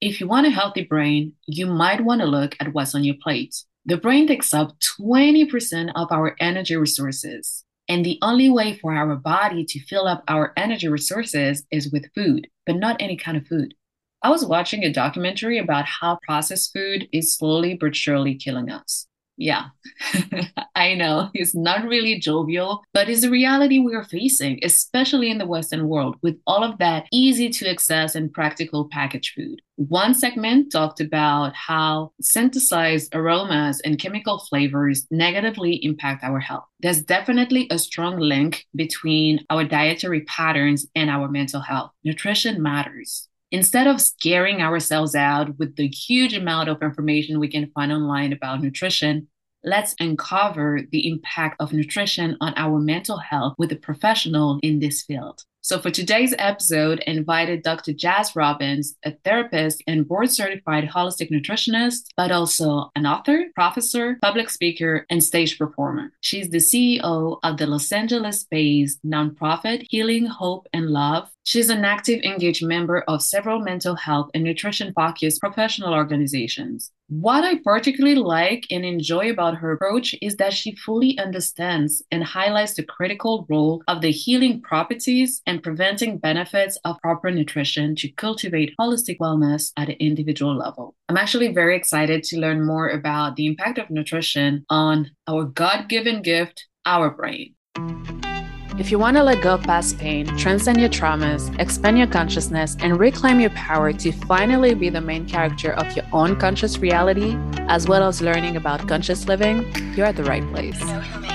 If you want a healthy brain, you might want to look at what's on your plate. The brain takes up 20% of our energy resources. And the only way for our body to fill up our energy resources is with food, but not any kind of food. I was watching a documentary about how processed food is slowly but surely killing us. Yeah, I know it's not really jovial, but it's the reality we are facing, especially in the Western world, with all of that easy to access and practical packaged food. One segment talked about how synthesized aromas and chemical flavors negatively impact our health. There's definitely a strong link between our dietary patterns and our mental health. Nutrition matters. Instead of scaring ourselves out with the huge amount of information we can find online about nutrition, let's uncover the impact of nutrition on our mental health with a professional in this field. So for today's episode, I invited Dr. Jaz Robbins, a therapist and board certified holistic nutritionist, but also an author, professor, public speaker, and stage performer. She's the CEO of the Los Angeles based nonprofit Healing, Hope, and Love. She's an active, engaged member of several mental health and nutrition focused professional organizations. What I particularly like and enjoy about her approach is that she fully understands and highlights the critical role of the healing properties and preventing benefits of proper nutrition to cultivate holistic wellness at an individual level. I'm actually very excited to learn more about the impact of nutrition on our God given gift, our brain. If you want to let go of past pain, transcend your traumas, expand your consciousness, and reclaim your power to finally be the main character of your own conscious reality, as well as learning about conscious living, you're at the right place.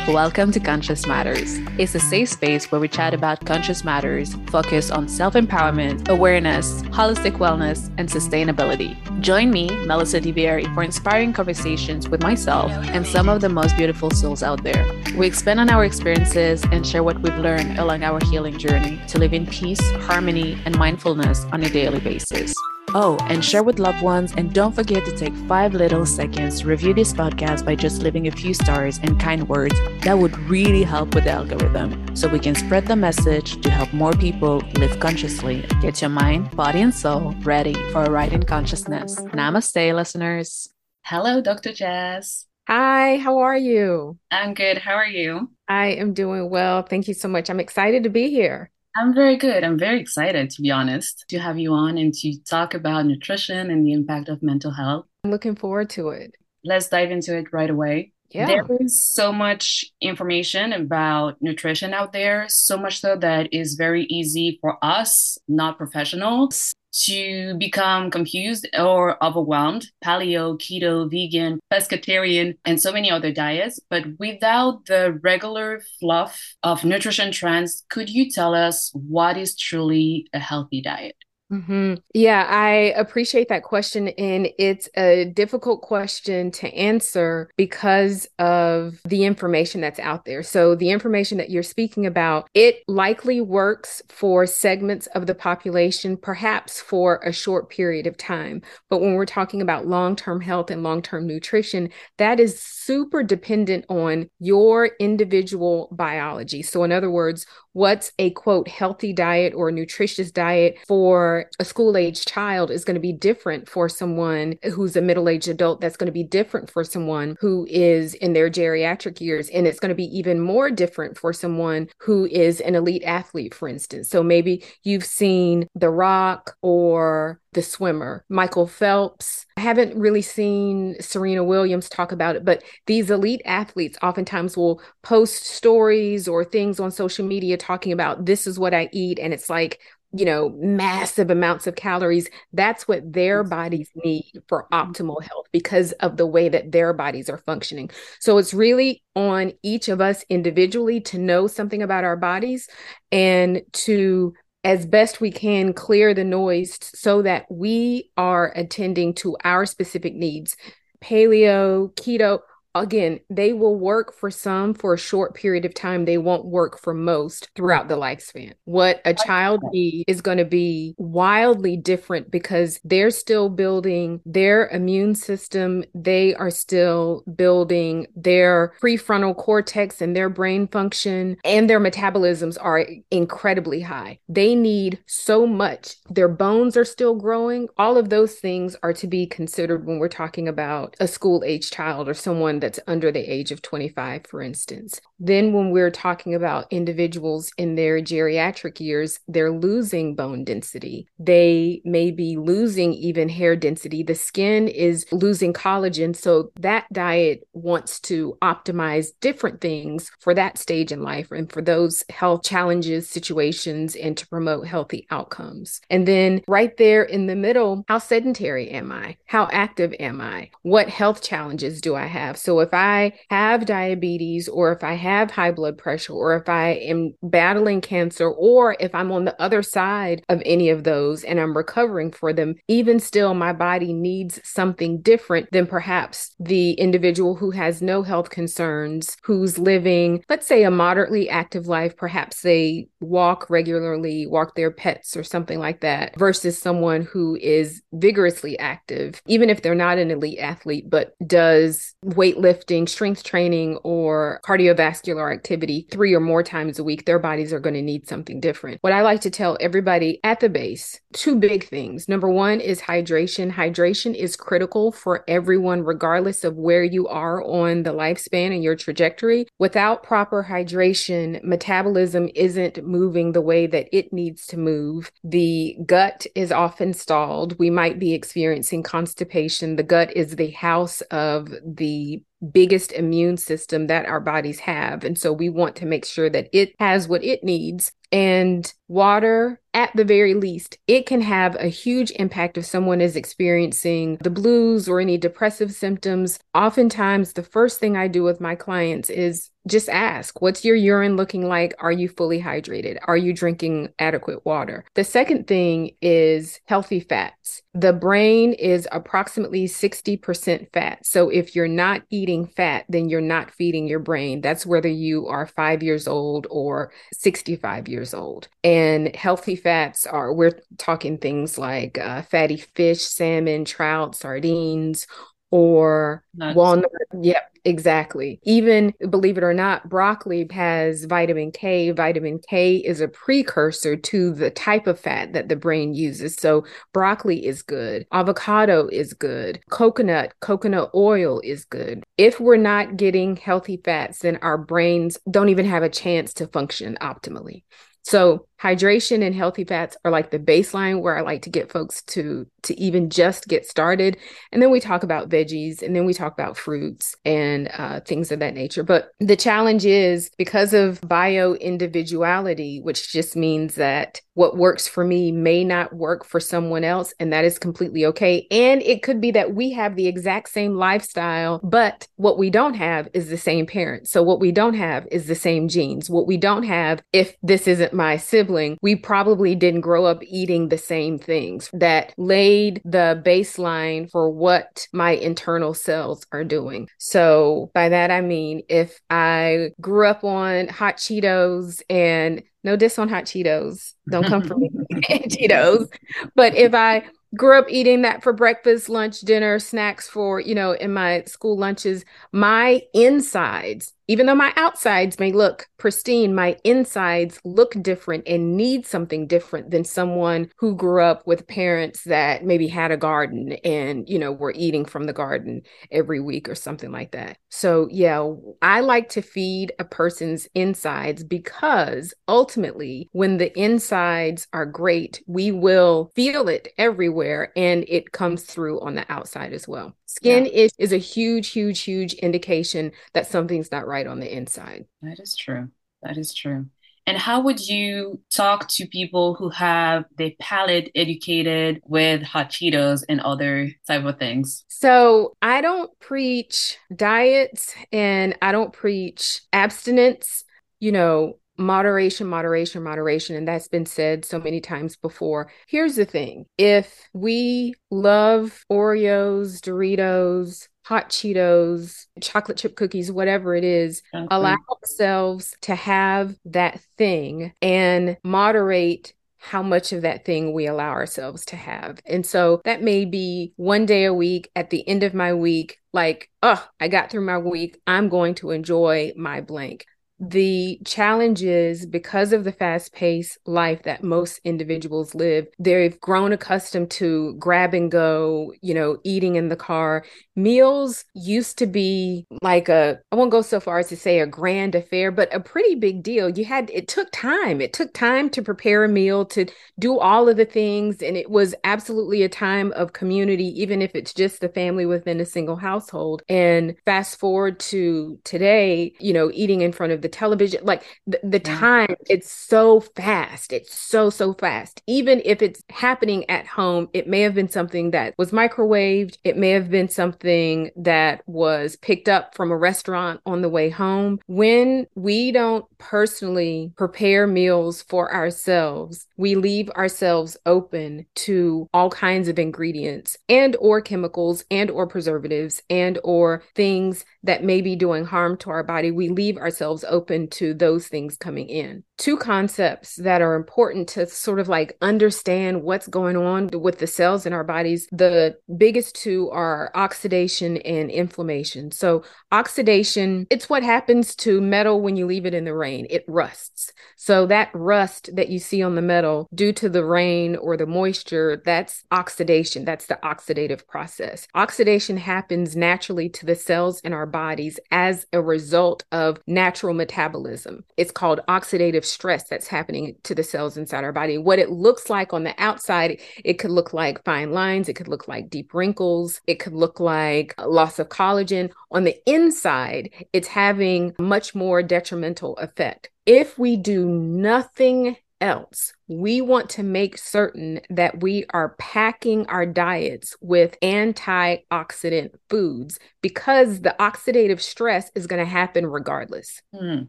Welcome to Conscious Matters. It's a safe space where we chat about conscious matters, focus on self empowerment, awareness, holistic wellness, and sustainability. Join me, Melissa DiVieri, for inspiring conversations with myself and some of the most beautiful souls out there. We expand on our experiences and share what we've learned along our healing journey to live in peace, harmony, and mindfulness on a daily basis. Oh, and share with loved ones. And don't forget to take five little seconds to review this podcast by just leaving a few stars and kind words. That would really help with the algorithm so we can spread the message to help more people live consciously. Get your mind, body, and soul ready for a ride in consciousness. Namaste, listeners. Hello, Dr. Jaz. Hi, how are you? I'm good. How are you? I am doing well. Thank you so much. I'm excited to be here. I'm very good. I'm very excited, to be honest, to have you on and to talk about nutrition and the impact of mental health. I'm looking forward to it. Let's dive into it right away. Yeah. There is so much information about nutrition out there, so much so that is very easy for us, not professionals, to become confused or overwhelmed paleo, keto, vegan, pescatarian, and so many other diets. But without the regular fluff of nutrition trends, could you tell us what is truly a healthy diet? Mm-hmm. Yeah, I appreciate that question. And it's a difficult question to answer because of the information that's out there. So, the information that you're speaking about, it likely works for segments of the population, perhaps for a short period of time. But when we're talking about long term health and long term nutrition, that is super dependent on your individual biology. So, in other words, what's a quote healthy diet or nutritious diet for a school age child is going to be different for someone who's a middle aged adult. That's going to be different for someone who is in their geriatric years. And it's going to be even more different for someone who is an elite athlete, for instance. So maybe you've seen The Rock or the swimmer, Michael Phelps. I haven't really seen Serena Williams talk about it, but these elite athletes oftentimes will post stories or things on social media talking about this is what I eat. And it's like, you know, massive amounts of calories. That's what their bodies need for mm-hmm. optimal health because of the way that their bodies are functioning. So it's really on each of us individually to know something about our bodies and to as best we can clear the noise so that we are attending to our specific needs. Paleo keto again, they will work for some for a short period of time. They won't work for most throughout the lifespan. What a child needs is going to be wildly different because they're still building their immune system. They are still building their prefrontal cortex and their brain function, and their metabolisms are incredibly high. They need so much. Their bones are still growing. All of those things are to be considered when we're talking about a school age child or someone that's under the age of 25, for instance. Then, when we're talking about individuals in their geriatric years, they're losing bone density. They may be losing even hair density. The skin is losing collagen. So, that diet wants to optimize different things for that stage in life and for those health challenges, situations, and to promote healthy outcomes. And then, right there in the middle, how sedentary am I? How active am I? What health challenges do I have? So, if I have diabetes, or if I have high blood pressure, or if I am battling cancer, or if I'm on the other side of any of those and I'm recovering for them, even still, my body needs something different than perhaps the individual who has no health concerns, who's living, let's say, a moderately active life. Perhaps they walk regularly, walk their pets, or something like that, versus someone who is vigorously active, even if they're not an elite athlete, but does weightlifting, strength training, or cardiovascular activity three or more times a week, their bodies are going to need something different. What I like to tell everybody at the base two big things. Number one is hydration. Hydration is critical for everyone, regardless of where you are on the lifespan and your trajectory. Without proper hydration, metabolism isn't moving the way that it needs to move. The gut is often stalled. We might be experiencing constipation. The gut is the house of the biggest immune system that our bodies have. And so we want to make sure that it has what it needs. And water, at the very least, it can have a huge impact if someone is experiencing the blues or any depressive symptoms. Oftentimes, the first thing I do with my clients is just ask, what's your urine looking like? Are you fully hydrated? Are you drinking adequate water? The second thing is healthy fats. The brain is approximately 60% fat. So if you're not eating fat, then you're not feeding your brain. That's whether you are five years old or 65 years old. And healthy fats are, we're talking things like uh, fatty fish, salmon, trout, sardines, or Nuts. walnut. Yep, exactly. Even believe it or not, broccoli has vitamin K. Vitamin K is a precursor to the type of fat that the brain uses. So broccoli is good. Avocado is good. Coconut, coconut oil is good. If we're not getting healthy fats, then our brains don't even have a chance to function optimally. So hydration and healthy fats are like the baseline where I like to get folks to to even just get started. And then we talk about veggies and then we talk about fruits and uh, things of that nature. But the challenge is because of bio individuality, which just means that what works for me may not work for someone else. And that is completely okay. And it could be that we have the exact same lifestyle, but what we don't have is the same parents. So what we don't have is the same genes. What we don't have, if this isn't my sibling, sibling, we probably didn't grow up eating the same things that laid the baseline for what my internal cells are doing. So, by that I mean, if I grew up on hot Cheetos and no diss on hot Cheetos, don't come for me, Cheetos. But if I grew up eating that for breakfast, lunch, dinner, snacks for, you know, in my school lunches, my insides even though my outsides may look pristine, my insides look different and need something different than someone who grew up with parents that maybe had a garden and, you know, were eating from the garden every week or something like that. So, yeah, I like to feed a person's insides because ultimately, when the insides are great, we will feel it everywhere and it comes through on the outside as well. Skin yeah. is, is a huge, huge, huge indication that something's not right on the inside. That is true. That is true. And how would you talk to people who have their palate educated with hot Cheetos and other type of things? So I don't preach diets and I don't preach abstinence. You know, moderation, moderation, moderation. And that's been said so many times before. Here's the thing if we love Oreos, Doritos, hot Cheetos, chocolate chip cookies, whatever it is, okay. allow ourselves to have that thing and moderate how much of that thing we allow ourselves to have. And so that may be one day a week at the end of my week, like, oh, I got through my week. I'm going to enjoy my blank the challenges because of the fast paced life that most individuals live they've grown accustomed to grab and go you know eating in the car. Meals used to be like a i won't go so far as to say a grand affair but a pretty big deal. You had it took time. It took time to prepare a meal to do all of the things and it was absolutely a time of community even if it's just the family within a single household. And fast forward to today you know eating in front of the television like the, the time it's so fast. It's so so fast. Even if it's happening at home it may have been something that was microwaved. It may have been something that was picked up from a restaurant on the way home. When we don't personally prepare meals for ourselves we leave ourselves open to all kinds of ingredients and or chemicals and or preservatives and or things that may be doing harm to our body. We leave ourselves open open to those things coming in. Two concepts that are important to sort of like understand what's going on with the cells in our bodies. The biggest two are oxidation and inflammation. So, oxidation, it's what happens to metal when you leave it in the rain, it rusts. So, that rust that you see on the metal due to the rain or the moisture, that's oxidation. That's the oxidative process. Oxidation happens naturally to the cells in our bodies as a result of natural metabolism. It's called oxidative stress that's happening to the cells inside our body. What it looks like on the outside, it could look like fine lines, it could look like deep wrinkles, it could look like loss of collagen. On the inside, it's having much more detrimental effect. If we do nothing else, we want to make certain that we are packing our diets with antioxidant foods because the oxidative stress is going to happen regardless. Mm.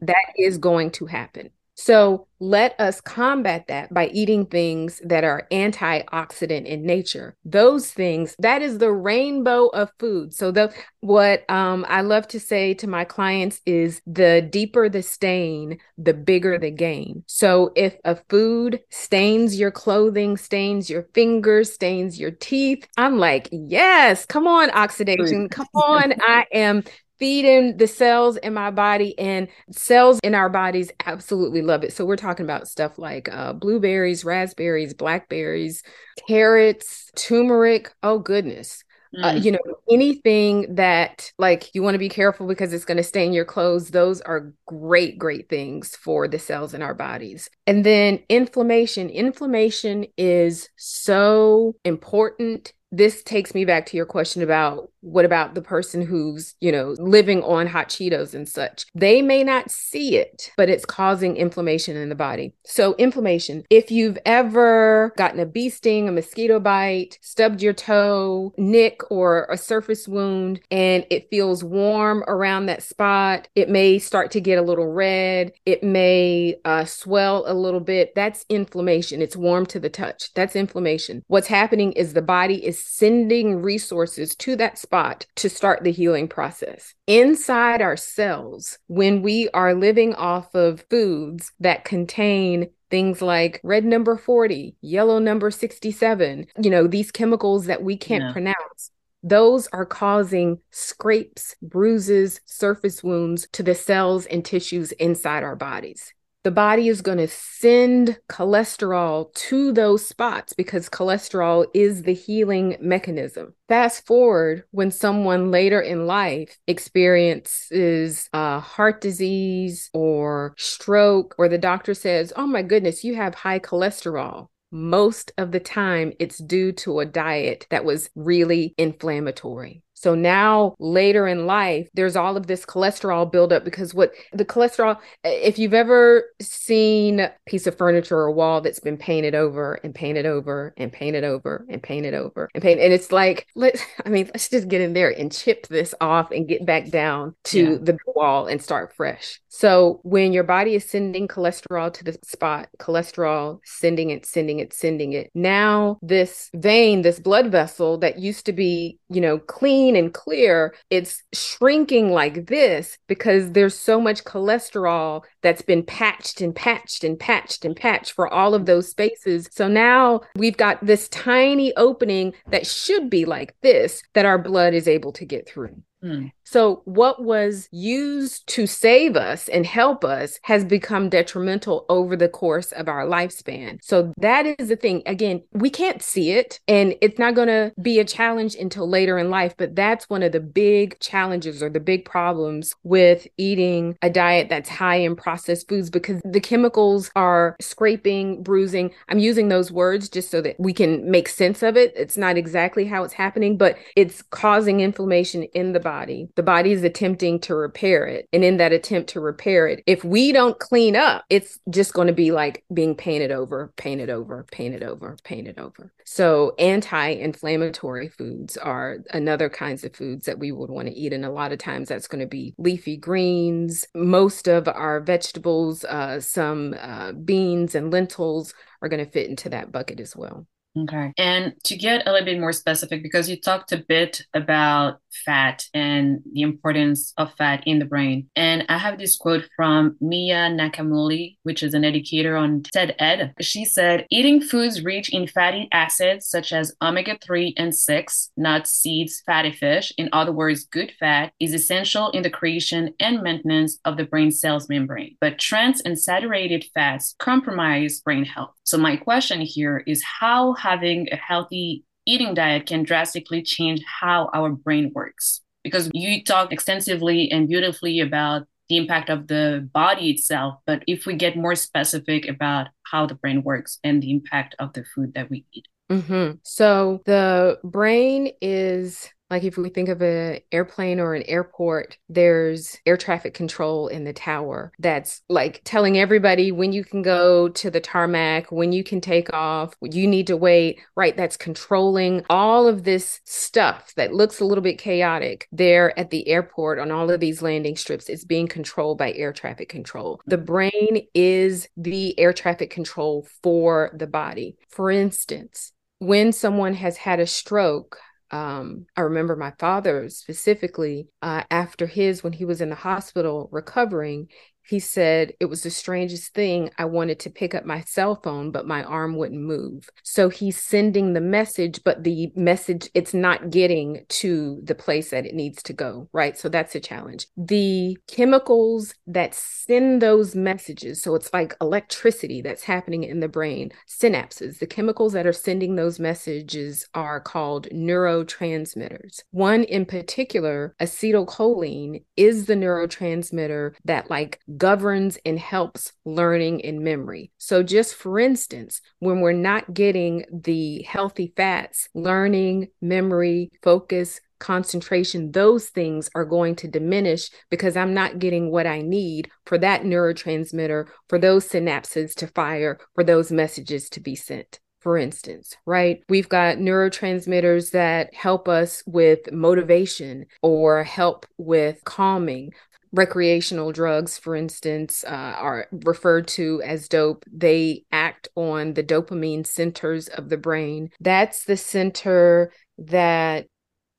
That is going to happen. So let us combat that by eating things that are antioxidant in nature. Those things, that is the rainbow of food. So the what um, I love to say to my clients is the deeper the stain, the bigger the gain. So if a food stains your clothing, stains your fingers, stains your teeth, I'm like, yes, come on, oxidation. Come on. I am feeding the cells in my body and cells in our bodies absolutely love it. So we're talking about stuff like uh, blueberries, raspberries, blackberries, carrots, turmeric. Oh goodness. Uh, mm. Uh, you know, anything that like you want to be careful because it's going to stain your clothes, those are great, great things for the cells in our bodies. And then inflammation. Inflammation is so important this takes me back to your question about what about the person who's, you know, living on hot Cheetos and such? They may not see it, but it's causing inflammation in the body. So, inflammation, if you've ever gotten a bee sting, a mosquito bite, stubbed your toe, nick, or a surface wound, and it feels warm around that spot, it may start to get a little red, it may uh, swell a little bit. That's inflammation. It's warm to the touch. That's inflammation. What's happening is the body is sending resources to that spot to start the healing process. Inside our cells, when we are living off of foods that contain things like red number 40, yellow number 67, you know, these chemicals that we can't yeah. pronounce. Those are causing scrapes, bruises, surface wounds to the cells and tissues inside our bodies the body is going to send cholesterol to those spots because cholesterol is the healing mechanism. Fast forward when someone later in life experiences uh, heart disease or stroke, or the doctor says, Oh my goodness, you have high cholesterol. Most of the time, it's due to a diet that was really inflammatory. So now later in life, there's all of this cholesterol buildup because what the cholesterol, if you've ever seen a piece of furniture or wall that's been painted over and painted over and painted over and painted over and paint, and it's like, let I mean, let's just get in there and chip this off and get back down to yeah. the wall and start fresh. So when your body is sending cholesterol to the spot, cholesterol sending it, sending it, sending it. Now this vein, this blood vessel that used to be, you know, clean and clear, it's shrinking like this because there's so much cholesterol that's been patched and patched and patched and patched for all of those spaces. So now we've got this tiny opening that should be like this that our blood is able to get through. Mm. So, what was used to save us and help us has become detrimental over the course of our lifespan. So, that is the thing. Again, we can't see it, and it's not going to be a challenge until later in life. But that's one of the big challenges or the big problems with eating a diet that's high in processed foods because the chemicals are scraping, bruising. I'm using those words just so that we can make sense of it. It's not exactly how it's happening, but it's causing inflammation in the body. The body is attempting to repair it. And in that attempt to repair it, if we don't clean up, it's just going to be like being painted over, painted over, painted over, painted over. So anti-inflammatory foods are another kinds of foods that we would want to eat. And a lot of times that's going to be leafy greens. Most of our vegetables, uh, some uh, beans and lentils are going to fit into that bucket as well. Okay. And to get a little bit more specific, because you talked a bit about fat and the importance of fat in the brain. And I have this quote from Mia Nacamulli, which is an educator on TED Ed. She said, eating foods rich in fatty acids such as omega 3 and 6, nuts, seeds, fatty fish, in other words, good fat, is essential in the creation and maintenance of the brain cells membrane. But trans and saturated fats compromise brain health. So my question here is how having a healthy eating diet can drastically change how our brain works. Because you talk extensively and beautifully about the impact of the body itself, but if we get more specific about how the brain works and the impact of the food that we eat. Mm-hmm. So the brain is like if we think of an airplane or an airport, there's air traffic control in the tower that's like telling everybody when you can go to the tarmac, when you can take off, you need to wait, right? That's controlling all of this stuff that looks a little bit chaotic there at the airport on all of these landing strips. It's being controlled by air traffic control. The brain is the air traffic control for the body. For instance, when someone has had a stroke, um, I remember my father specifically uh, after his, when he was in the hospital recovering, he said it was the strangest thing. I wanted to pick up my cell phone, but my arm wouldn't move. So he's sending the message, but the message, it's not getting to the place that it needs to go, right? So that's a challenge. The chemicals that send those messages, so it's like electricity that's happening in the brain, synapses, the chemicals that are sending those messages are called neurotransmitters. One in particular, acetylcholine, is the neurotransmitter that like governs and helps learning and memory. So, just for instance, when we're not getting the healthy fats, learning, memory, focus, concentration, those things are going to diminish because I'm not getting what I need for that neurotransmitter, for those synapses to fire, for those messages to be sent for instance, right? We've got neurotransmitters that help us with motivation or help with calming recreational drugs, for instance, uh, are referred to as dope. They act on the dopamine centers of the brain. That's the center that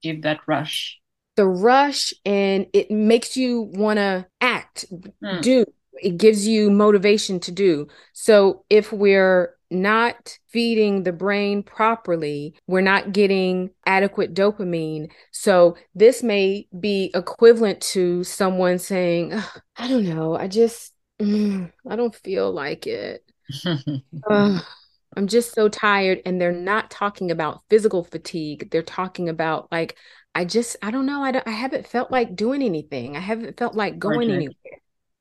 give that rush. The rush, and it makes you want to act, hmm. do. It gives you motivation to do. So if we're not feeding the brain properly, we're not getting adequate dopamine. So, this may be equivalent to someone saying, I don't know, I just, mm, I don't feel like it. uh, I'm just so tired. And they're not talking about physical fatigue. They're talking about, like, I just, I don't know. I, don't, I haven't felt like doing anything. I haven't felt like going anywhere.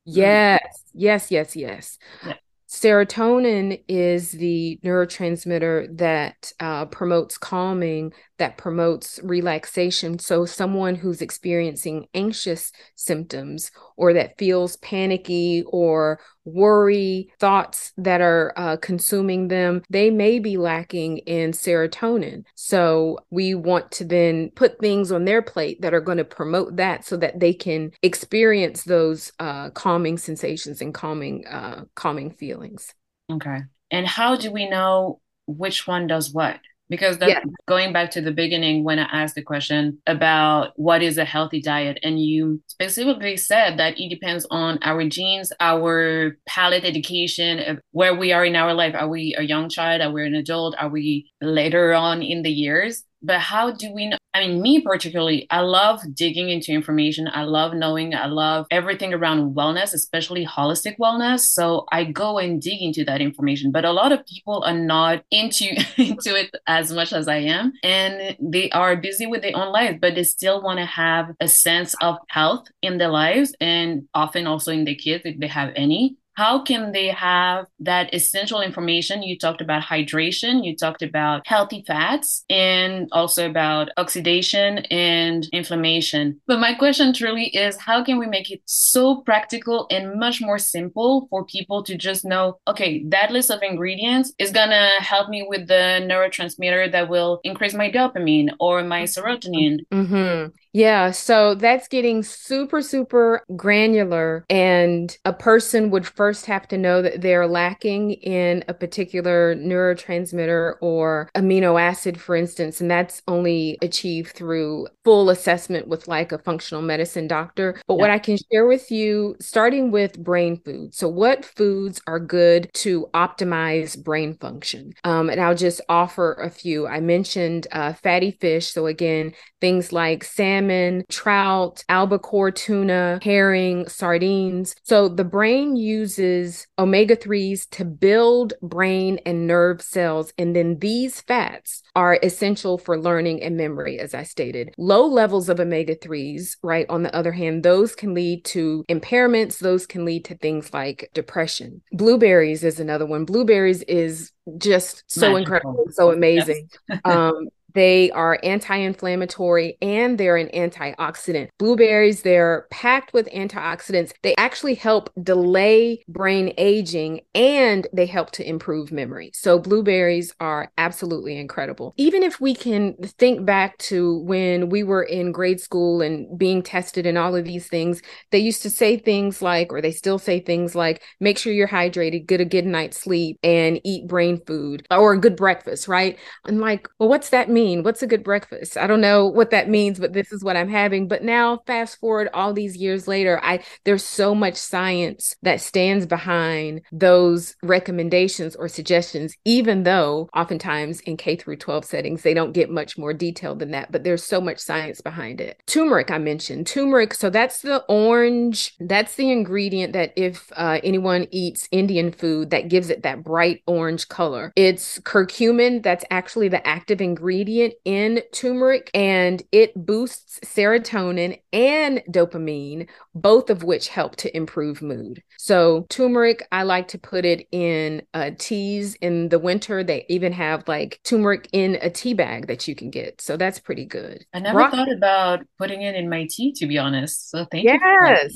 Yes, yes, yes, yes. Yeah. Serotonin is the neurotransmitter that uh, promotes calming, that promotes relaxation. So, someone who's experiencing anxious symptoms or that feels panicky or worry, thoughts that are uh, consuming them, they may be lacking in serotonin. So, we want to then put things on their plate that are going to promote that so that they can experience those uh, calming sensations and calming, uh, calming feelings. Okay. And how do we know which one does what? Because that's yeah. going back to the beginning when I asked the question about what is a healthy diet. And you specifically said that it depends on our genes, our palate education, where we are in our life. Are we a young child? Are we an adult? Are we later on in the years? But how do we know? I mean, me particularly, I love digging into information. I love knowing, I love everything around wellness, especially holistic wellness. So I go and dig into that information. But a lot of people are not into, into it as much as I am. And they are busy with their own life, but they still want to have a sense of health in their lives and often also in their kids if they have any how can they have that essential information? You talked about hydration, you talked about healthy fats, and also about oxidation and inflammation. But my question truly is how can we make it so practical and much more simple for people to just know, okay, that list of ingredients is gonna help me with the neurotransmitter that will increase my dopamine or my serotonin? Mm-hmm. Yeah, so that's getting super, super granular. And a person would first have to know that they're lacking in a particular neurotransmitter or amino acid, for instance. And that's only achieved through full assessment with like a functional medicine doctor. But yeah. what I can share with you, starting with brain food. So, what foods are good to optimize brain function? Um, and I'll just offer a few. I mentioned uh, fatty fish. So, again, things like salmon, trout, albacore tuna, herring, sardines. So the brain uses omega 3s to build brain and nerve cells. And then these fats are essential for learning and memory, as I stated. Low levels of omega 3s, right, on the other hand, those can lead to impairments, those can lead to things like depression. Blueberries is another one. Blueberries is just so Magical. incredible, so amazing. Yes. um, they are anti inflammatory and they're an antioxidant. Blueberries, they're packed with antioxidants. They actually help delay brain aging and they help to improve memory. So, blueberries are absolutely incredible. Even if we can think back to when we were in grade school and being tested and all of these things, they used to say things like, or they still say things like, make sure you're hydrated, get a good night's sleep, and eat brain food or a good breakfast, right? And like, well, what's that mean? Mean? What's a good breakfast? I don't know what that means, but this is what I'm having. But now fast forward all these years later, I there's so much science that stands behind those recommendations or suggestions, even though oftentimes in K through 12 settings, they don't get much more detailed than that, but there's so much science behind it. Turmeric, I mentioned. Turmeric, so that's the orange, that's the ingredient that if uh, anyone eats Indian food, that gives it that bright orange color. It's curcumin, that's actually the active ingredient ingredient in turmeric and it boosts serotonin and dopamine, both of which help to improve mood. So, turmeric, I like to put it in uh, teas in the winter. They even have like turmeric in a tea bag that you can get. So, that's pretty good. I never thought about putting it in my tea, to be honest. So, thank yes.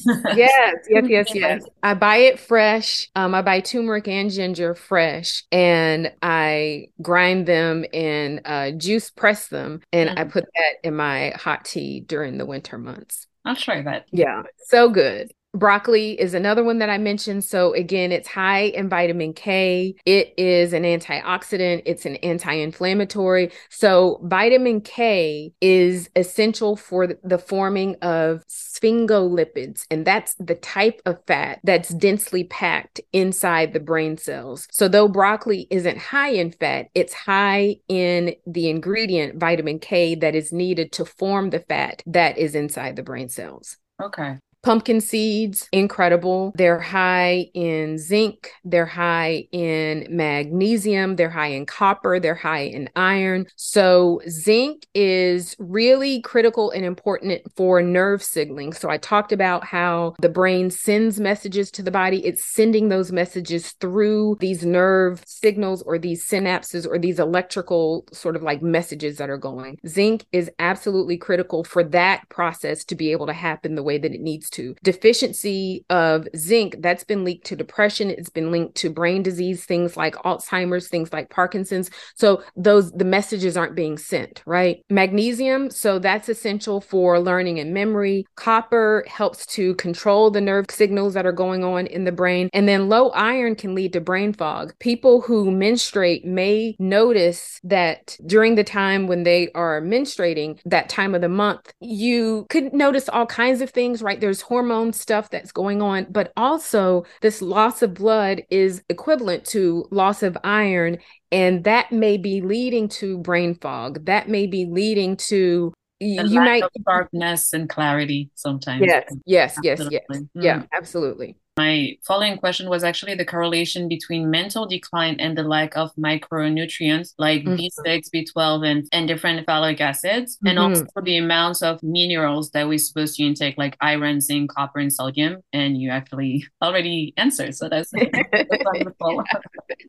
you. yes, yes, yes, yes, yes. I buy it fresh. Um, I buy turmeric and ginger fresh and I grind them in uh, juice just press them and mm-hmm. I put that in my hot tea during the winter months. I'll try that. Yeah, so good. Broccoli is another one that I mentioned. So, again, it's high in vitamin K. It is an antioxidant, it's an anti inflammatory. So, vitamin K is essential for the forming of sphingolipids, and that's the type of fat that's densely packed inside the brain cells. So, though broccoli isn't high in fat, it's high in the ingredient vitamin K that is needed to form the fat that is inside the brain cells. Okay. Pumpkin seeds, incredible. They're high in zinc, they're high in magnesium, they're high in copper, they're high in iron. So, zinc is really critical and important for nerve signaling. So, I talked about how the brain sends messages to the body, it's sending those messages through these nerve signals or these synapses or these electrical sort of like messages that are going. Zinc is absolutely critical for that process to be able to happen the way that it needs to. Deficiency of zinc, that's been linked to depression, it's been linked to brain disease, things like Alzheimer's, things like Parkinson's. So those the messages aren't being sent, right? Magnesium, so that's essential for learning and memory. Copper helps to control the nerve signals that are going on in the brain. And then low iron can lead to brain fog. People who menstruate may notice that during the time when they are menstruating, that time of the month, you could notice all kinds of things, right? There's hormone stuff that's going on, but also this loss of blood is equivalent to loss of iron. And that may be leading to brain fog. That may be leading to you might sharpness and clarity sometimes. Yes, yes, yes, yes. Mm. Yeah, absolutely. My following question was actually the correlation between mental decline and the lack of micronutrients like mm-hmm. B6, B12, and, and different folic acids, mm-hmm. and also the amounts of minerals that we're supposed to intake, like iron, zinc, copper, and sodium. And you actually already answered. So that's, that's wonderful.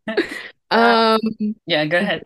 um yeah go ahead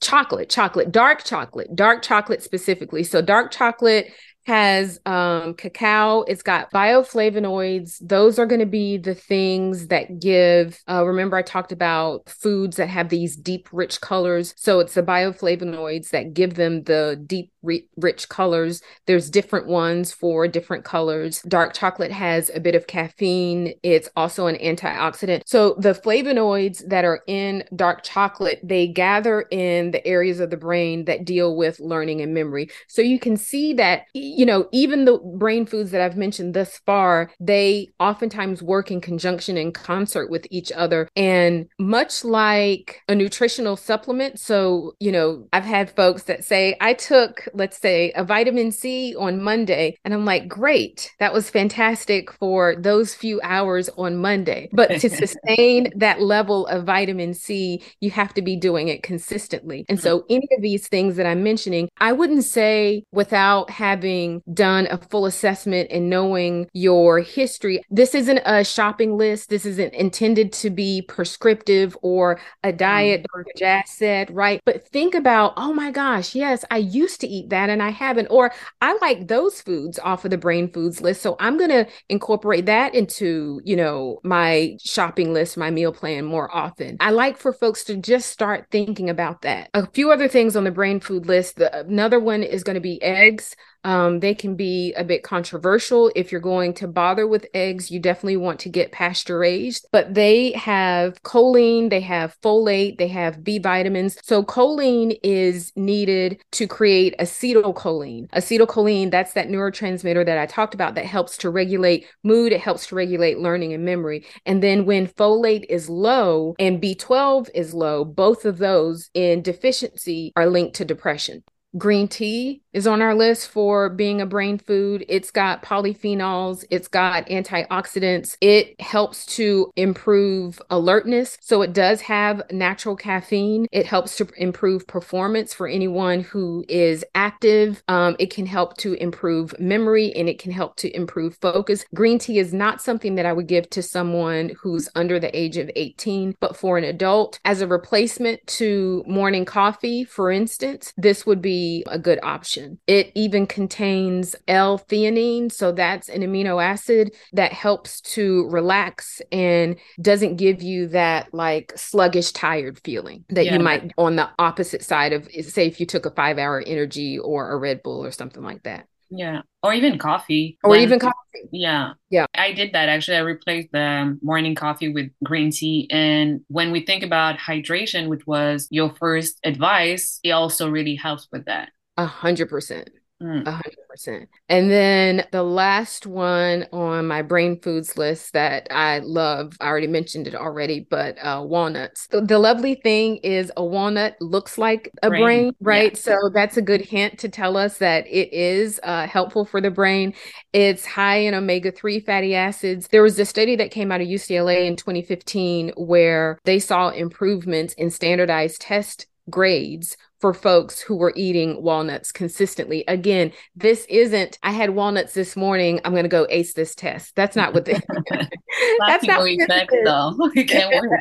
chocolate chocolate dark chocolate dark chocolate specifically so dark chocolate has um, cacao. It's got bioflavonoids. Those are going to be the things that give. Uh, remember, I talked about foods that have these deep, rich colors. So it's the bioflavonoids that give them the deep, rich colors. There's different ones for different colors. Dark chocolate has a bit of caffeine. It's also an antioxidant. So the flavonoids that are in dark chocolate, they gather in the areas of the brain that deal with learning and memory. So you can see that you know, even the brain foods that I've mentioned thus far, they oftentimes work in conjunction and concert with each other. And much like a nutritional supplement, so, you know, I've had folks that say, I took, let's say, a vitamin C on Monday, and I'm like, great, that was fantastic for those few hours on Monday. But to sustain that level of vitamin C, you have to be doing it consistently. And so, mm-hmm. any of these things that I'm mentioning, I wouldn't say without having having done a full assessment and knowing your history. This isn't a shopping list. This isn't intended to be prescriptive or a diet, mm-hmm. Dr. Jaz said, right? But think about, oh my gosh, yes, I used to eat that and I haven't. Or I like those foods off of the brain foods list. So I'm going to incorporate that into, you know, my shopping list, my meal plan more often. I like for folks to just start thinking about that. A few other things on the brain food list. The, another one is going to be eggs. Um, they can be a bit controversial. If you're going to bother with eggs, you definitely want to get pasture raised, but they have choline, they have folate, they have B vitamins. So, choline is needed to create acetylcholine. Acetylcholine, that's that neurotransmitter that I talked about that helps to regulate mood, it helps to regulate learning and memory. And then when folate is low and B12 is low, both of those in deficiency are linked to depression. Green tea is on our list for being a brain food. It's got polyphenols, it's got antioxidants. It helps to improve alertness. So it does have natural caffeine. It helps to improve performance for anyone who is active. Um, it can help to improve memory and it can help to improve focus. Green tea is not something that I would give to someone who's under the age of 18, but for an adult, as a replacement to morning coffee, for instance, this would be a good option. It even contains L-theanine, so that's an amino acid that helps to relax and doesn't give you that like sluggish, tired feeling that yeah. you might on the opposite side of say if you took a 5-hour energy or a Red Bull or something like that. Yeah. Or even coffee. Or when, even coffee. Yeah. Yeah. I did that actually. I replaced the morning coffee with green tea. And when we think about hydration, which was your first advice, it also really helps with that. A hundred percent. A hundred 100%. And then the last one on my brain foods list that I love, I already mentioned it already, but uh, walnuts. The, the, lovely thing is a walnut looks like a brain, brain right? Yeah. So that's a good hint to tell us that it is uh, helpful for the brain. It's high in omega 3 fatty acids. There was a study that came out of UCLA in 2015 where they saw improvements in standardized test grades for folks who were eating walnuts consistently. Again, this isn't, I had walnuts this morning, I'm going to go ace this test. That's not what this That's not what effect, though. It can't work.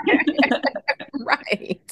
right.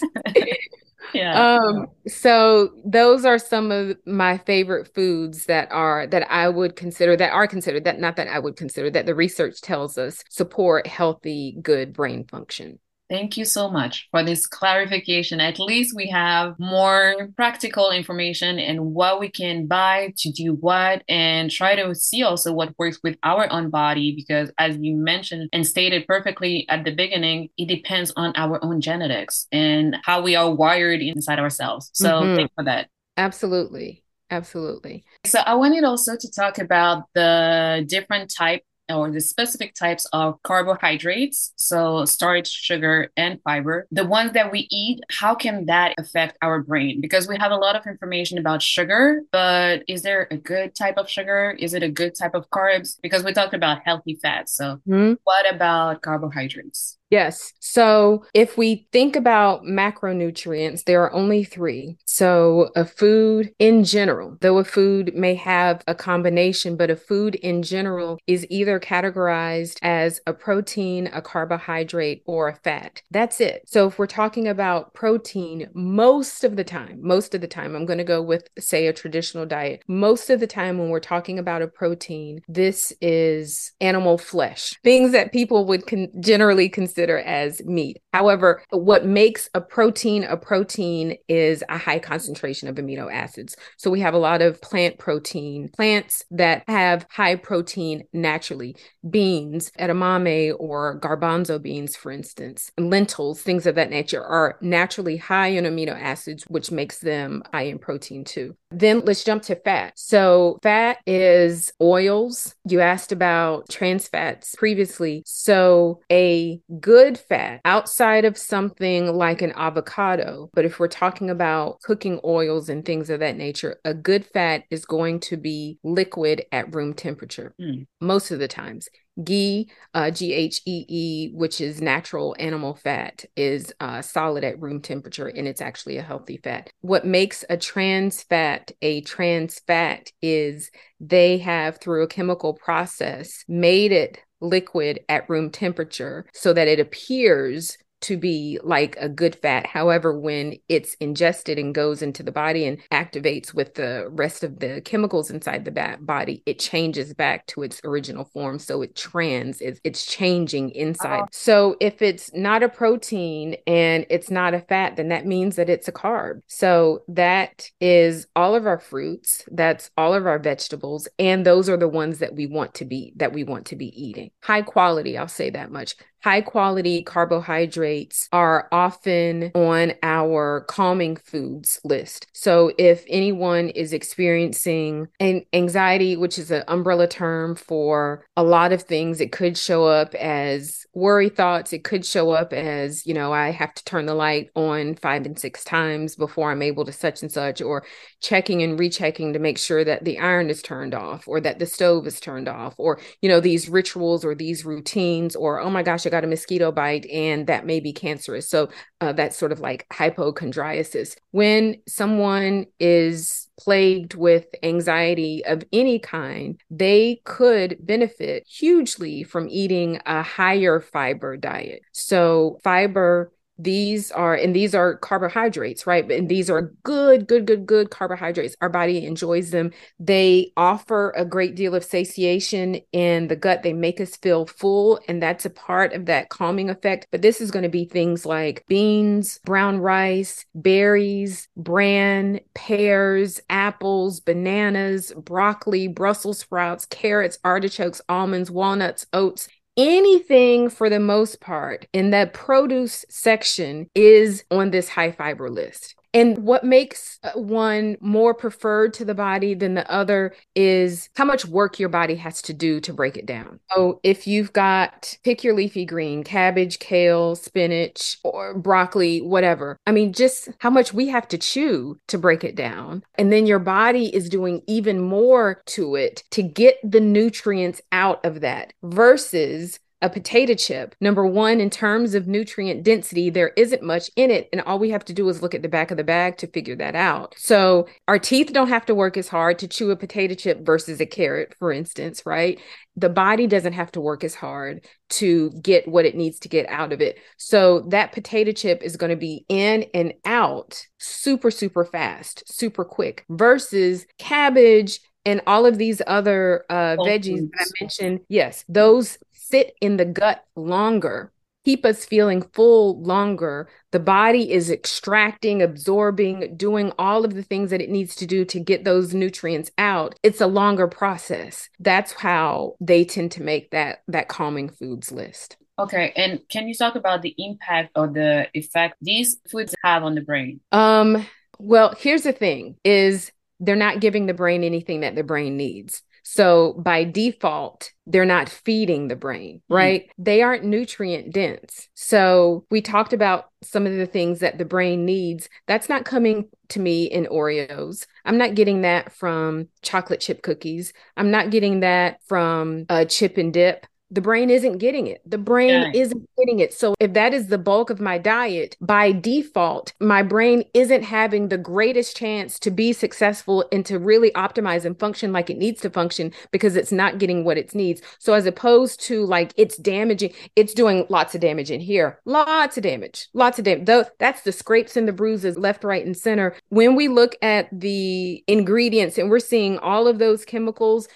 yeah. Um, so those are some of my favorite foods that are that I would consider that are considered that not that I would consider that the research tells us support healthy, good brain function. Thank you so much for this clarification. At least we have more practical information and what we can buy to do what and try to see also what works with our own body because as you mentioned and stated perfectly at the beginning, it depends on our own genetics and how we are wired inside ourselves. So mm-hmm. thank for that. Absolutely. Absolutely. So I wanted also to talk about the different type or the specific types of carbohydrates, so starch, sugar, and fiber, the ones that we eat, how can that affect our brain? Because we have a lot of information about sugar, but is there a good type of sugar? Is it a good type of carbs? Because we talked about healthy fats. So, mm-hmm. what about carbohydrates? Yes. So if we think about macronutrients, there are only three. So a food in general, though a food may have a combination, but a food in general is either categorized as a protein, a carbohydrate, or a fat. That's it. So if we're talking about protein, most of the time, most of the time, I'm going to go with, say, a traditional diet. Most of the time, when we're talking about a protein, this is animal flesh, things that people would con- generally consider consider as meat. However, what makes a protein a protein is a high concentration of amino acids. So we have a lot of plant protein, plants that have high protein naturally, beans, edamame or garbanzo beans, for instance, lentils, things of that nature are naturally high in amino acids, which makes them high in protein too. Then let's jump to fat. So, fat is oils. You asked about trans fats previously. So, a good fat outside of something like an avocado, but if we're talking about cooking oils and things of that nature, a good fat is going to be liquid at room temperature mm. most of the times. Ghee, uh, G H E E, which is natural animal fat, is uh, solid at room temperature and it's actually a healthy fat. What makes a trans fat a trans fat is they have, through a chemical process, made it liquid at room temperature so that it appears to be like a good fat. However, when it's ingested and goes into the body and activates with the rest of the chemicals inside the body, it changes back to its original form. So it trans, it's, it's changing inside. Uh-huh. So if it's not a protein and it's not a fat, then that means that it's a carb. So that is all of our fruits, that's all of our vegetables, and those are the ones that we want to be that we want to be eating. High quality, I'll say that much high quality carbohydrates are often on our calming foods list. So if anyone is experiencing an anxiety, which is an umbrella term for a lot of things, it could show up as worry thoughts. It could show up as, you know, I have to turn the light on five and six times before I'm able to such and such, or checking and rechecking to make sure that the iron is turned off or that the stove is turned off, or, you know, these rituals or these routines, or, oh my gosh, Got a mosquito bite and that may be cancerous. So uh, that's sort of like hypochondriasis. When someone is plagued with anxiety of any kind, they could benefit hugely from eating a higher fiber diet. So, fiber these are and these are carbohydrates right? And these are good good good good carbohydrates. Our body enjoys them. They offer a great deal of satiation in the gut. They make us feel full and that's a part of that calming effect. But this is going to be things like beans brown rice berries bran pears apples bananas broccoli brussels sprouts carrots artichokes almonds walnuts oats anything for the most part in that produce section is on this high fiber list. And what makes uh, one more preferred to the body than the other is how much work your body has to do to break it down. So if you've got pick your leafy green, cabbage, kale, spinach, or broccoli, whatever. I mean, just how much we have to chew to break it down. And then your body is doing even more to it to get the nutrients out of that versus a potato chip, number one, in terms of nutrient density, there isn't much in it. And all we have to do is look at the back of the bag to figure that out. So our teeth don't have to work as hard to chew a potato chip versus a carrot, for instance, right? The body doesn't have to work as hard to get what it needs to get out of it. So that potato chip is going to be in and out super, super fast, super quick versus cabbage and all of these other uh, veggies that I mentioned, yes, those sit in the gut longer, keep us feeling full longer. The body is extracting, absorbing, doing all of the things that it needs to do to get those nutrients out. It's a longer process. That's how they tend to make that that calming foods list. Okay, and can you talk about the impact or the effect these foods have on the brain? Um, well, here's the thing is they're not giving the brain anything that the brain needs. So by default, they're not feeding the brain, hmm. right? Mm-hmm. They aren't nutrient dense. So we talked about some of the things that the brain needs. That's not coming to me in Oreos. I'm not getting that from chocolate chip cookies. I'm not getting that from a chip and dip the brain isn't getting it. The brain yeah. isn't getting it. So if that is the bulk of my diet, by default, my brain isn't having the greatest chance to be successful and to really optimize and function like it needs to function because it's not getting what it needs. So as opposed to like it's damaging, it's doing lots of damage in here. Lots of damage. Lots of damage. Though that's the scrapes and the bruises left, right, and center. When we look at the ingredients and we're seeing all of those chemicals,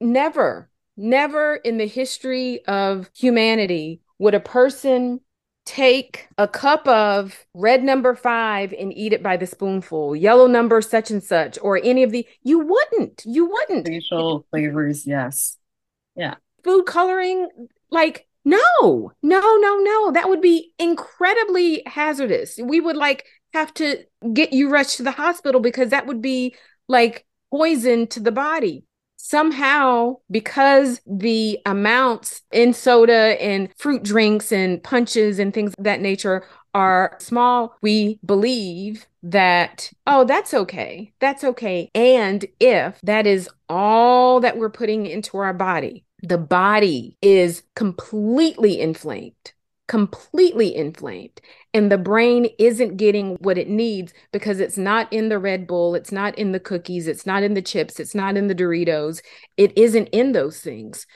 never Never in the history of humanity would a person take a cup of red number five and eat it by the spoonful, yellow number such and such, or any of the, you wouldn't. You wouldn't. Facial flavors, yes. Yeah. Food coloring, like, no, no, no, no. That would be incredibly hazardous. We would like have to get you rushed to the hospital because that would be like poison to the body somehow because the amounts in soda and fruit drinks and punches and things of that nature are small, we believe that, oh, that's okay. That's okay. And if that is all that we're putting into our body, the body is completely inflamed completely inflamed and the brain isn't getting what it needs because it's not in the Red Bull, it's not in the cookies, it's not in the chips, it's not in the Doritos. It isn't in those things.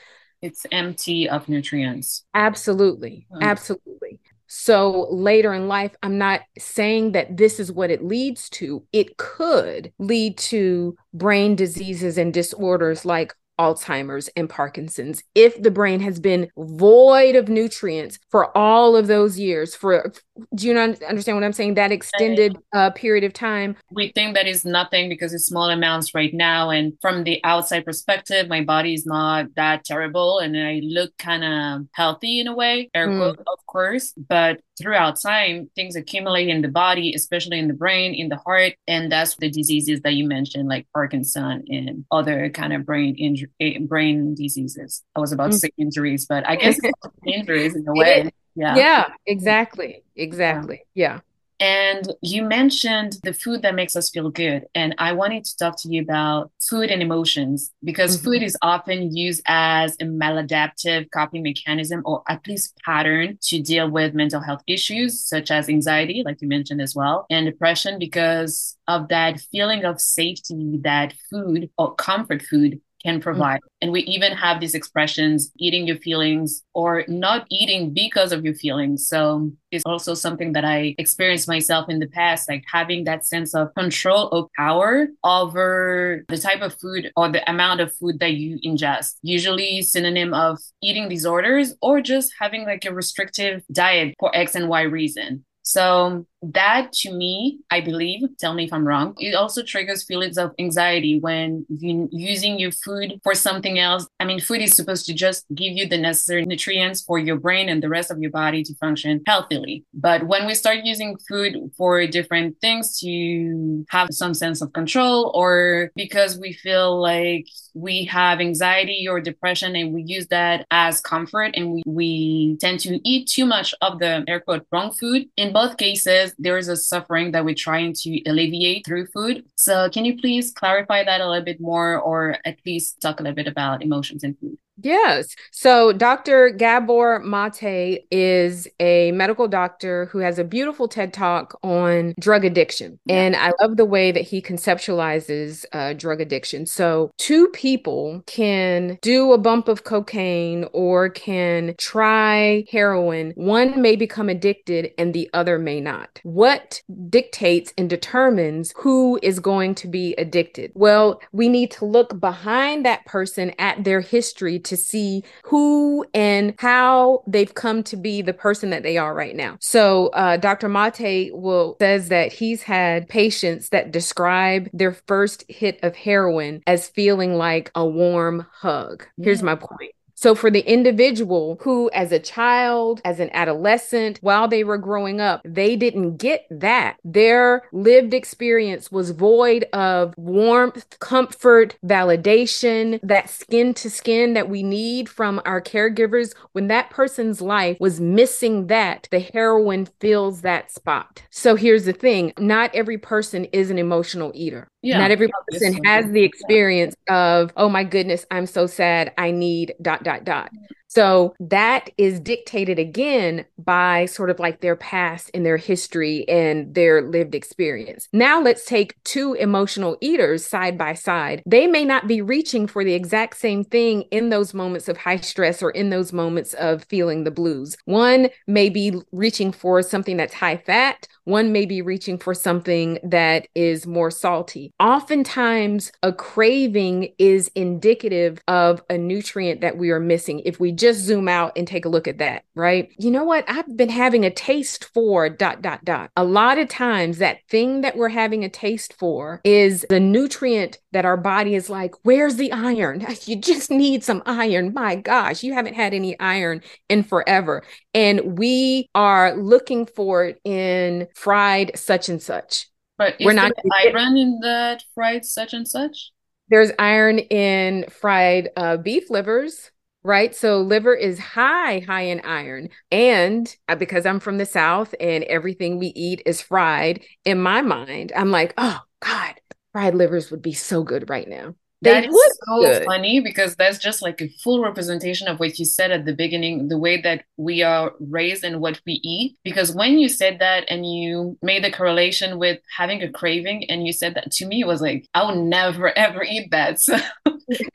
It's empty of nutrients. Absolutely. Mm. Absolutely. So later in life, I'm not saying that this is what it leads to. It could lead to brain diseases and disorders like Alzheimer's and Parkinson's. If the brain has been void of nutrients for all of those years for do you not understand what I'm saying that extended uh, period of time we think that is nothing because it's small amounts right now and from the outside perspective my body is not that terrible and I look kind of healthy in a way air mm. quote of course but throughout time, things accumulate in the body, especially in the brain, in the heart, and that's the diseases that you mentioned, like Parkinson and other kind of brain injury, eh, brain diseases. I was about mm-hmm. to say injuries, but I guess injuries in a way. Yeah. Yeah. Exactly. Exactly. yeah. yeah. And you mentioned the food that makes us feel good. And I wanted to talk to you about food and emotions because mm-hmm. food is often used as a maladaptive coping mechanism or at least pattern to deal with mental health issues such as anxiety, like you mentioned as well, and depression because of that feeling of safety that food or comfort food can mm-hmm. provide. Mm-hmm. And we even have these expressions eating your feelings or not eating because of your feelings. So it's also something that I experienced myself in the past, like having that sense of control or power over the type of food or the amount of food that you ingest. Usually synonym of eating disorders or just having like a restrictive diet for X and Y reason. So that to me, I believe, tell me if I'm wrong, it also triggers feelings of anxiety when you using your food for something else. I mean, food is supposed to just give you the necessary nutrients for your brain and the rest of your body to function healthily. But when we start using food for different things to have some sense of control or because we feel like we have anxiety or depression and we use that as comfort and we, we tend to eat too much of the air quote wrong food, in both cases, there is a suffering that we're trying to alleviate through food. So can you please clarify that a little bit more or at least talk a little bit about emotions in food? Yes. So Dr. Gabor Mate is a medical doctor who has a beautiful TED talk on drug addiction. Yeah. And I love the way that he conceptualizes uh, drug addiction. So, two people can do a bump of cocaine or can try heroin. One may become addicted and the other may not. What dictates and determines who is going to be addicted? Well, we need to look behind that person at their history to see who and how they've come to be the person that they are right now. So uh, Dr. Mate will says that he's had patients that describe their first hit of heroin as feeling like a warm hug. Here's my point. So, for the individual who, as a child, as an adolescent, while they were growing up, they didn't get that, their lived experience was void of warmth, comfort, validation, that skin to skin that we need from our caregivers. When that person's life was missing that, the heroin fills that spot. So, here's the thing not every person is an emotional eater. Yeah. Not every person has the experience of, oh my goodness, I'm so sad. I need dot, dot, dot. So that is dictated again by sort of like their past and their history and their lived experience. Now let's take two emotional eaters side by side. They may not be reaching for the exact same thing in those moments of high stress or in those moments of feeling the blues. One may be reaching for something that's high fat. One may be reaching for something that is more salty. Oftentimes, a craving is indicative of a nutrient that we are missing. If we just zoom out and take a look at that, right? You know what? I've been having a taste for dot, dot, dot. A lot of times, that thing that we're having a taste for is the nutrient that our body is like, where's the iron? You just need some iron. My gosh, you haven't had any iron in forever. And we are looking for it in fried such and such. But we're not iron in that fried such and such? There's iron in fried uh, beef livers right? So liver is high, high in iron. And uh, because I'm from the South and everything we eat is fried, in my mind, I'm like, oh God, fried livers would be so good right now. That is so good. funny because that's just like a full representation of what you said at the beginning, the way that we are raised and what we eat. Because when you said that and you made the correlation with having a craving, and you said that to me, it was like, I will never ever eat that. So, so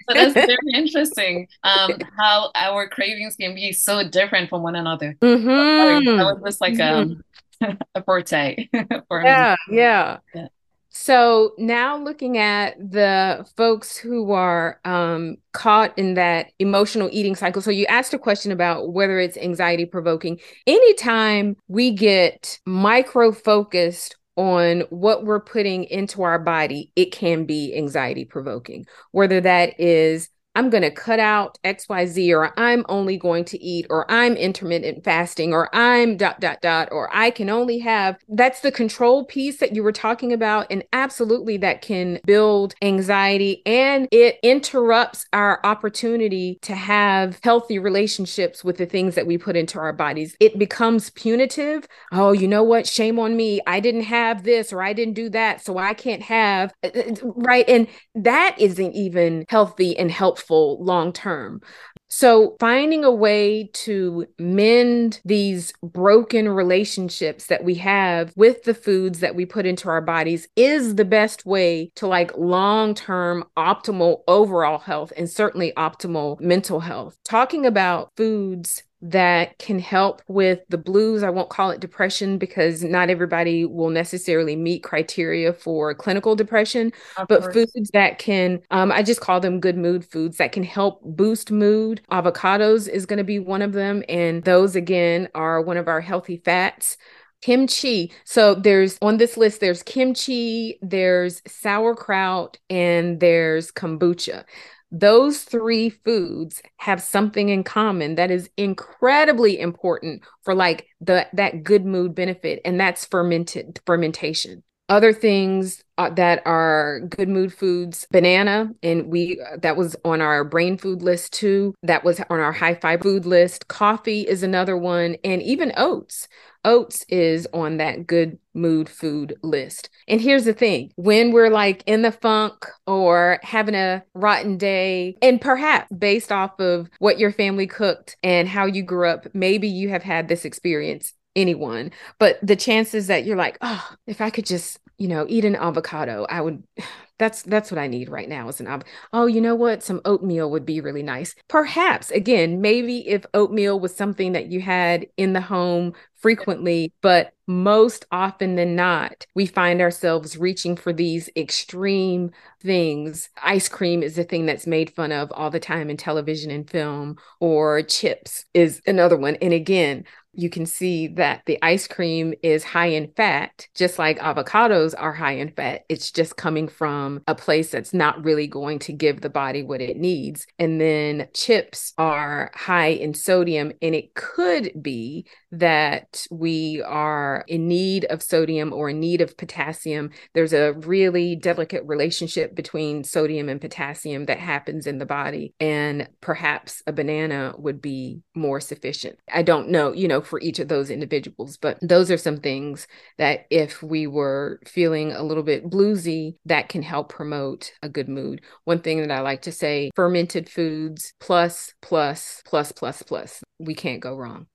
that's very interesting um, how our cravings can be so different from one another. Mm-hmm. That was just like mm-hmm. um, a forte for yeah, me. Yeah. Yeah. So now looking at the folks who are um, caught in that emotional eating cycle. So you asked a question about whether it's anxiety provoking. Anytime we get micro focused on what we're putting into our body, it can be anxiety provoking, whether that is I'm going to cut out XYZ, or I'm only going to eat, or I'm intermittent fasting, or I'm dot, dot, dot, or I can only have. That's the control piece that you were talking about. And absolutely, that can build anxiety and it interrupts our opportunity to have healthy relationships with the things that we put into our bodies. It becomes punitive. Oh, you know what? Shame on me. I didn't have this, or I didn't do that. So I can't have. Right. And that isn't even healthy and helpful helpful long term. So, finding a way to mend these broken relationships that we have with the foods that we put into our bodies is the best way to like long term optimal overall health and certainly optimal mental health. Talking about foods that can help with the blues. I won't call it depression because not everybody will necessarily meet criteria for clinical depression, of but course. foods that can, um, I just call them good mood foods that can help boost mood. Avocados is going to be one of them. And those, again, are one of our healthy fats. Kimchi. So there's on this list, there's kimchi, there's sauerkraut, and there's kombucha. Those three foods have something in common that is incredibly important for like the that good mood benefit, and that's fermented fermentation other things uh, that are good mood foods banana and we uh, that was on our brain food list too. That was on our high fiber food list. Coffee is another one and even oats. Oats is on that good mood food list. And here's the thing when we're like in the funk or having a rotten day and perhaps based off of what your family cooked and how you grew up maybe you have had this experience anyone but the chances that you're like oh if i could just you know eat an avocado. I would that's that's what i need right now is an av- oh you know what? Some oatmeal would be really nice. Perhaps again maybe if oatmeal was something that you had in the home frequently but most often than not we find ourselves reaching for these extreme things. Ice cream is the thing that's made fun of all the time in television and film or chips is another one. And again you can see that the ice cream is high in fat, just like avocados are high in fat. It's just coming from a place that's not really going to give the body what it needs. And then chips are high in sodium, and it could be that we are in need of sodium or in need of potassium. There's a really delicate relationship between sodium and potassium that happens in the body, and perhaps a banana would be more sufficient. I don't know, you know for each of those individuals. But those are some things that if we were feeling a little bit bluesy, that can help promote a good mood. One thing that I like to say fermented foods plus, plus, plus, plus, plus. We can't go wrong.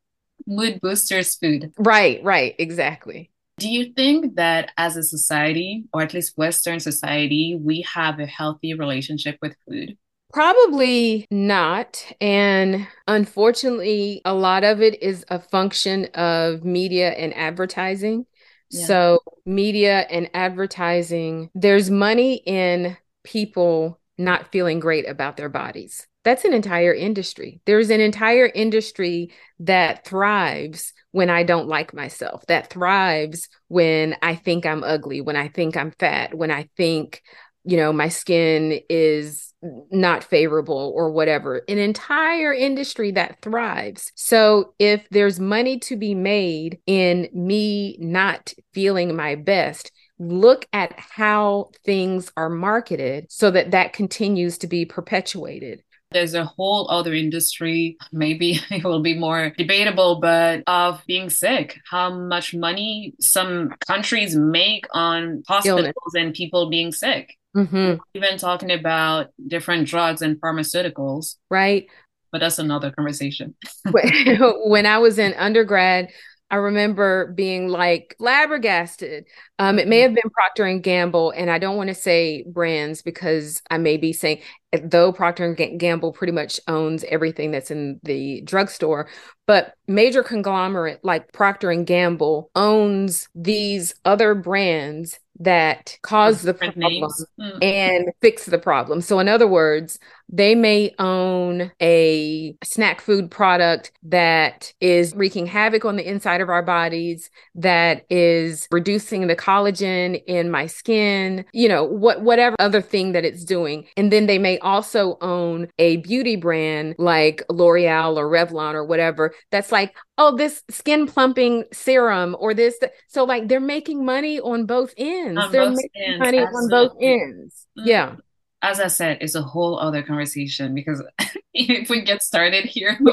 Mood boosters food. Right, right, exactly. Do you think that as a society, or at least Western society, we have a healthy relationship with food? Probably not. And unfortunately, a lot of it is a function of media and advertising. Yeah. So, media and advertising, there's money in people not feeling great about their bodies. That's an entire industry. There's an entire industry that thrives when I don't like myself, that thrives when I think I'm ugly, when I think I'm fat, when I think, you know, my skin is not favorable or whatever, an entire industry that thrives. So if there's money to be made in me not feeling my best, look at how things are marketed so that that continues to be perpetuated. There's a whole other industry, maybe it will be more debatable, but of being sick. How much money some countries make on hospitals Illness. and people being sick. Mm-hmm. Even talking about different drugs and pharmaceuticals. Right. But that's another conversation. when I was in undergrad, I remember being like flabbergasted. Um, it may mm-hmm. have been Procter and Gamble, and I don't want to say brands because I may be saying though Procter and Gamble pretty much owns everything that's in the drugstore, but major conglomerate like Procter and Gamble owns these other brands that cause the problem mm. and fix the problem. So, in other words, they may own a snack food product that is wreaking havoc on the inside of our bodies, that is reducing the collagen in my skin, you know, what whatever other thing that it's doing. And then they may also own a beauty brand like L'Oreal or Revlon or whatever that's like, oh, this skin plumping serum or this. So, like, they're making money on both ends. On they're making ends, money absolutely. on both ends. Mm-hmm. Yeah. As I said, it's a whole other conversation because if we get started here,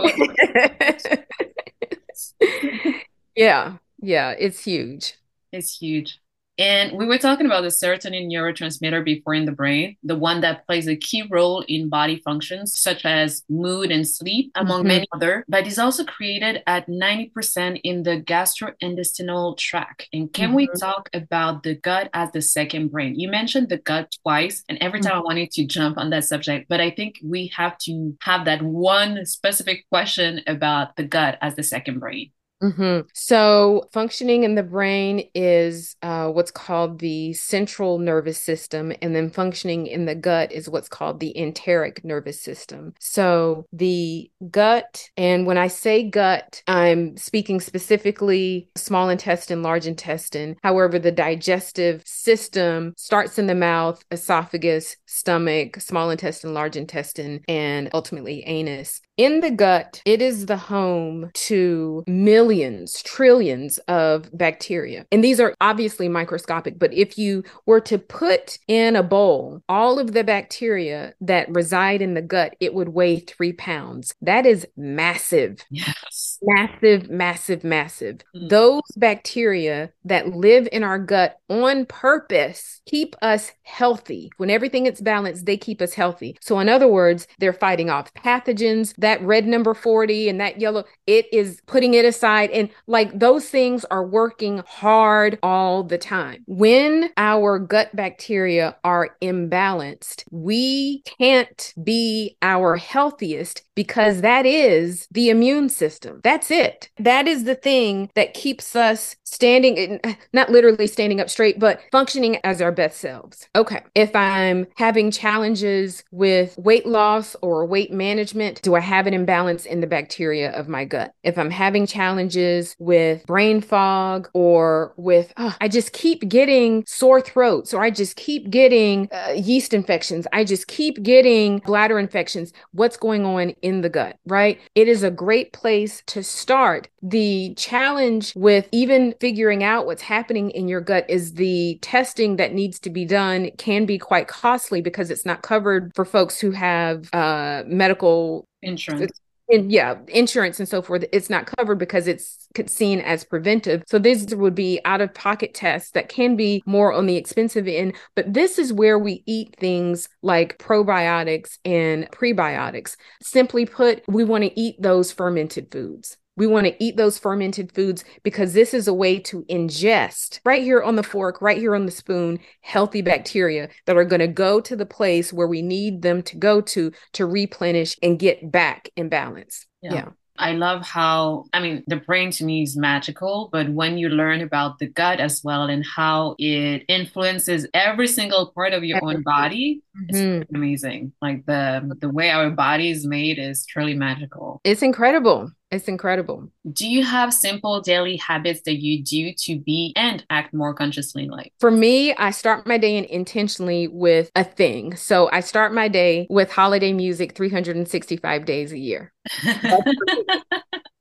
yeah, yeah, it's huge. It's huge. And we were talking about the serotonin neurotransmitter before in the brain, the one that plays a key role in body functions such as mood and sleep, among mm-hmm. many other, but is also created at 90% in the gastrointestinal tract. And can mm-hmm. we talk about the gut as the second brain? You mentioned the gut twice, and every time mm-hmm. I wanted to jump on that subject, but I think we have to have that one specific question about the gut as the second brain. Mm-hmm. So, functioning in the brain is uh, what's called the central nervous system, and then functioning in the gut is what's called the enteric nervous system. So, the gut, and when I say gut, I'm speaking specifically small intestine, large intestine. However, the digestive system starts in the mouth, esophagus, stomach, small intestine, large intestine, and ultimately anus. In the gut, it is the home to millions, trillions of bacteria. And these are obviously microscopic, but if you were to put in a bowl all of the bacteria that reside in the gut, it would weigh three pounds. That is massive. Yes. Massive, massive, massive. Mm. Those bacteria that live in our gut on purpose keep us healthy. When everything is balanced, they keep us healthy. So, in other words, they're fighting off pathogens that red number 40 and that yellow, it is putting it aside. And like those things are working hard all the time. When our gut bacteria are imbalanced, we can't be our healthiest because that is the immune system. That's it. That is the thing that keeps us standing, uh, not literally standing up straight, but functioning as our best selves. Okay. If I'm having challenges with weight loss or weight management, do I have an imbalance in the bacteria of my gut? If I'm having challenges with brain fog or with, oh, I just keep getting sore throats or I just keep getting uh, yeast infections, I just keep getting bladder infections, what's going on in the gut, right? It is a great place to start. The challenge with even figuring out what's happening in your gut is the testing that needs to be done can be quite costly because it's not covered for folks who have uh, medical Insurance. and yeah, insurance and so forth, it's not covered because it's seen as preventive. So these would be out of pocket tests that can be more on the expensive end. But this is where we eat things like probiotics and prebiotics. Simply put, we want to eat those fermented foods. We want to eat those fermented foods because this is a way to ingest right here on the fork, right here on the spoon, healthy bacteria that are going to go to the place where we need them to go to to replenish and get back in balance. Yeah. yeah. I love how, I mean, the brain to me is magical, but when you learn about the gut as well and how it influences every single part of your own body, it's Mhm. pretty amazing. Like the the way our body is made is truly magical. It's incredible. It's incredible. Do you have simple daily habits that you do to be and act more consciously in life? For me, I start my day in intentionally with a thing. So I start my day with holiday music 365 days a year.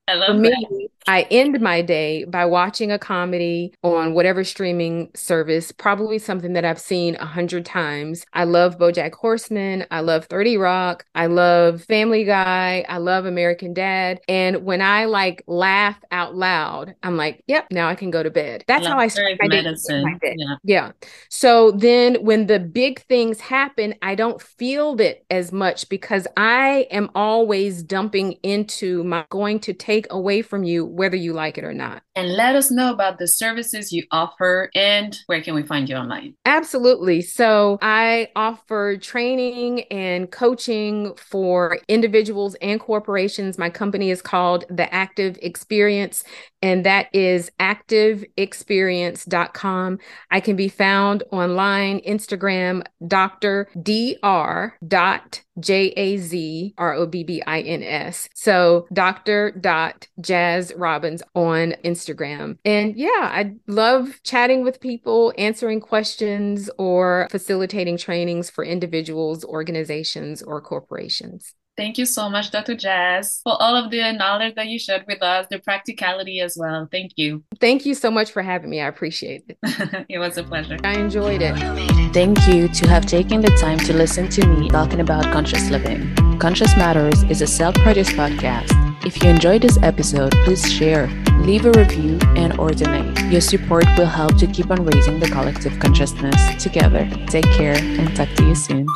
I For love me, that. I end my day by watching a comedy on whatever streaming service, probably something that I've seen a hundred times. I love Bojack Horseman. I love 30 Rock. I love Family Guy. I love American Dad. And when I like laugh out loud, I'm like, yep, now I can go to bed. That's how I start my day. medicine. my day. Yeah. Yeah. So then when the big things happen, I don't feel it as much because I am always dumping into my going to take away from you, whether you like it or not. And let us know about the services you offer and where can we find you online? Absolutely. So I offer training and coaching for individuals and corporations. My company is called The Active Experience, and that is activeexperience.com. I can be found online, Instagram, Dr. Dr. dot J A Z R O B B I N S. So Dr. Dot Jaz Robbins on Instagram. And yeah, I love chatting with people, answering questions, or facilitating trainings for individuals, organizations, or corporations. Thank you so much, Dr. Jaz, for all of the knowledge that you shared with us, the practicality as well. Thank you. Thank you so much for having me. I appreciate it. it was a pleasure. I enjoyed it. Thank you to have taken the time to listen to me talking about conscious living. Conscious Matters is a self produced podcast. If you enjoyed this episode, please share, leave a review, and or donate. Your support will help to keep on raising the collective consciousness together. Take care and talk to you soon.